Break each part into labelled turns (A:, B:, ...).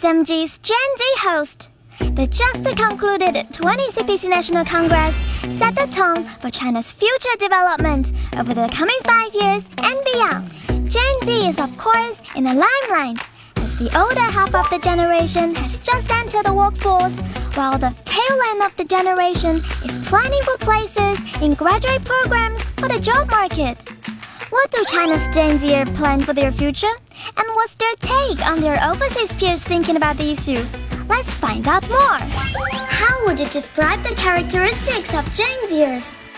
A: SMG's Gen Z host. The just concluded 20th CPC National Congress set the tone for China's future development over the coming five years and beyond. Gen Z is, of course, in the limelight as the older half of the generation has just entered the workforce, while the tail end of the generation is planning for places in graduate programs for the job market. What do China's Gen Z plan for their future? And what's their take on their overseas peers thinking about the issue? Let's find out more. How would you describe the characteristics of Gen Zers?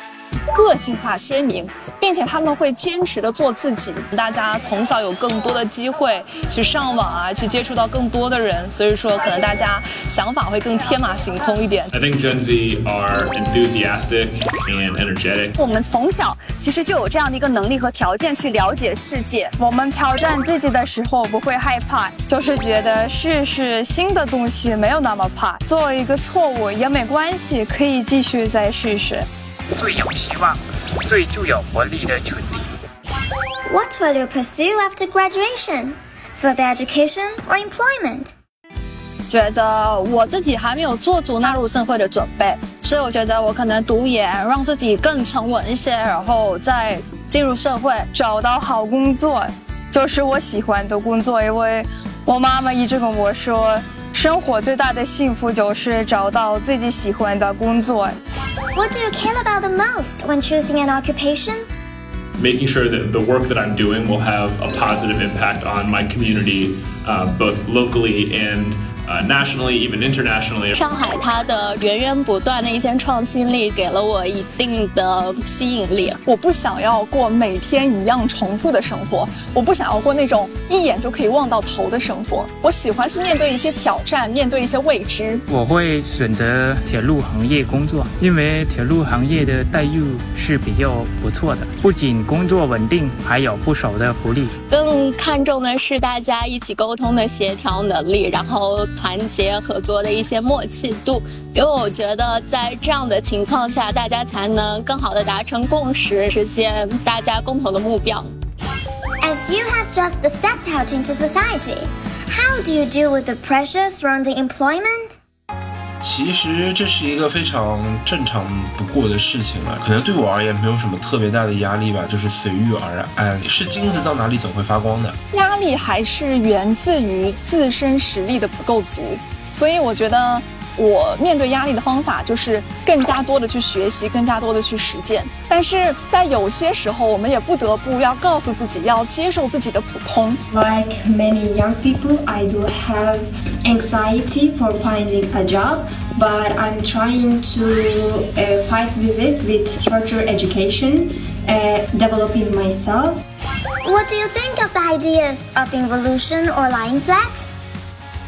B: 个性化鲜明，并且他们会坚持的做自己。大家从小有更多的机会去上网啊，去接触到更多的人，所以说可能大家想法会更天马行空一点。
C: I think Gen Z are enthusiastic and energetic.
B: 我们从小其实就有这样的一个能力和条件去了解世界。
D: 我们挑战自己的时候不会害怕，就是觉得试试新的东西没有那么怕，做一个错误也没关系，可以继续再试试。
E: 最有希望、最具有活力的群体。
A: What will you pursue after graduation? Further education or employment?
F: 觉得我自己还没有做足纳入社会的准备，所以我觉得我可能读研，让自己更沉稳一些，然后再进入社会。
D: 找到好工作，就是我喜欢的工作，因为我妈妈一直跟我说，生活最大的幸福就是找到自己喜欢的工作。
A: What do you care about the most when choosing an occupation?
C: Making sure that the work that I'm doing will have a positive impact on my community, uh, both locally and uh, nationally, even internationally.
G: 上海它的源源不断的一些创新力，给了我一定的吸引力。
B: 我不想要过每天一样重复的生活，我不想要过那种一眼就可以望到头的生活。我喜欢去面对一些挑战，面对一些未知。
E: 我会选择铁路行业工作，因为铁路行业的待遇是比较不错的，不仅工作稳定，还有不少的福利。
G: 更看重的是大家一起沟通的协调能力，然后团结合作的一些默契度。因为我觉得在这样的情况下，大家才能更好的达成共识，实现大家共同的目标。
A: As you have just stepped out into society, how do you deal with the pressure surrounding employment?
H: 其实这是一个非常正常不过的事情了，可能对我而言没有什么特别大的压力吧，就是随遇而安。是金子到哪里总会发光的。
B: 压力还是源自于自身实力的不够足，所以我觉得我面对压力的方法就是更加多的去学习，更加多的去实践。但是在有些时候，我们也不得不要告诉自己，要接受自己的普通。
I: Like many young people, I do have anxiety for finding a job, but I'm trying to uh, fight with it with further education, uh, developing myself.
A: What do you think of the ideas of involution or lying flat?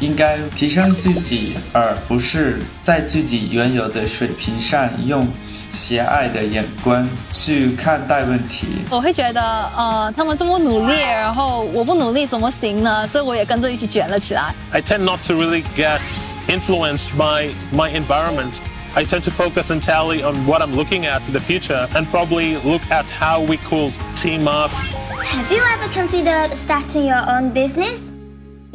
J: 应该提升自己，而不是在自己原有的水平上用狭隘的眼光去看待问题。
F: 我会觉得，呃，他们这么努力，然后我不努力怎么行呢？所以我也跟着一起卷了起来。
K: I tend not to really get influenced by my environment. I tend to focus entirely on what I'm looking at in the future and probably look at how we could team up.
A: Have you ever considered starting your own business?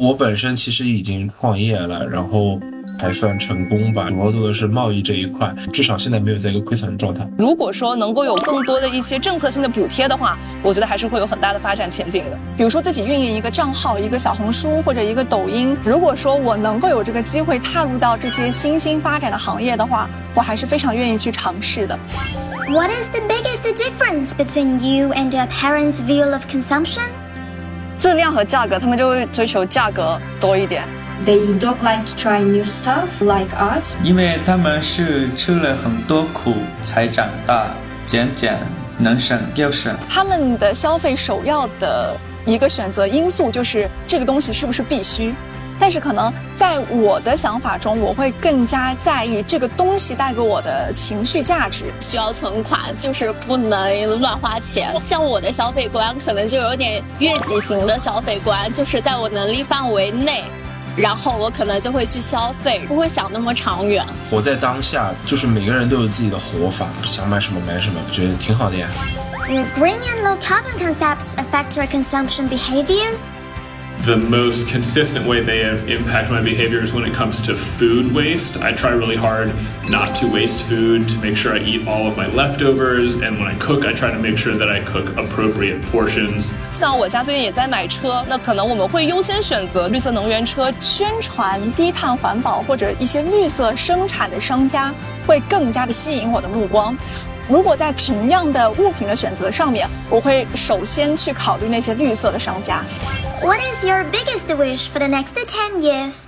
H: 我本身其实已经创业了，然后还算成功吧，主要做的是贸易这一块，至少现在没有在一个亏损的状态。
B: 如果说能够有更多的一些政策性的补贴的话，我觉得还是会有很大的发展前景的。比如说自己运营一个账号、一个小红书或者一个抖音，如果说我能够有这个机会踏入到这些新兴发展的行业的话，我还是非常愿意去尝试的。
A: What is the biggest difference between you and your parents' view of consumption?
F: 质量和价格，他们就会追求价格多一点。
I: They don't like to try new stuff like us.
J: 因为他们是吃了很多苦才长大，减减能省就省。
B: 他们的消费首要的一个选择因素就是这个东西是不是必须。但是可能在我的想法中，我会更加在意这个东西带给我的情绪价值。
G: 需要存款，就是不能乱花钱。像我的消费观，可能就有点悦己型的消费观，就是在我能力范围内，然后我可能就会去消费，不会想那么长远。
H: 活在当下，就是每个人都有自己的活法，想买什么买什么，我觉得挺好的呀。
A: Do green and low carbon concepts affect your consumption behavior?
C: the most consistent way they have impacted my behaviors when it comes to food waste. I try really hard not to waste food, to make sure I eat all of my leftovers, and when I cook, I try to make sure that I cook appropriate portions.
L: 像我家最近也在买车，那可能我们会优先选择绿色能源车。
B: 宣传低碳环保或者一些绿色生产的商家，会更加的吸引我的目光。如果在同样的物品的选择上面，我会首先去考虑那些绿色的商家。
A: What is your biggest wish for the next ten years?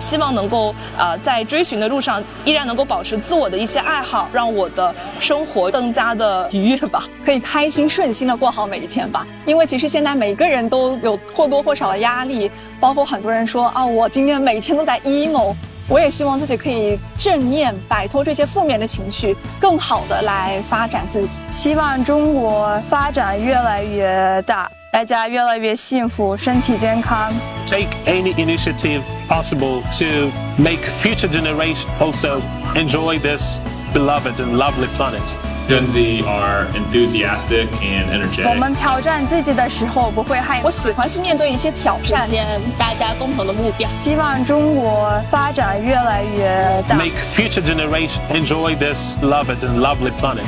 L: 希望能够呃在追寻的路上依然能够保持自我的一些爱好，让我的生活更加的愉悦吧，
B: 可以开心顺心的过好每一天吧。因为其实现在每个人都有或多或少的压力，包括很多人说啊，我今天每天都在 emo。我也希望自己可以正面摆脱这些负面的情绪，更好的来发展自己。
D: 希望中国发展越来越大。大家越来越幸福，身体健康。
K: Take any initiative possible to make future generations also enjoy this beloved and lovely planet.
C: Gen Z are enthusiastic and energetic.
D: 我们挑战自己的时候不会害。
B: 我喜欢去面对一些挑战，
G: 实现大家共同的目标。
D: 希望中国发展越来越大。
K: Make future generations enjoy this beloved and lovely planet.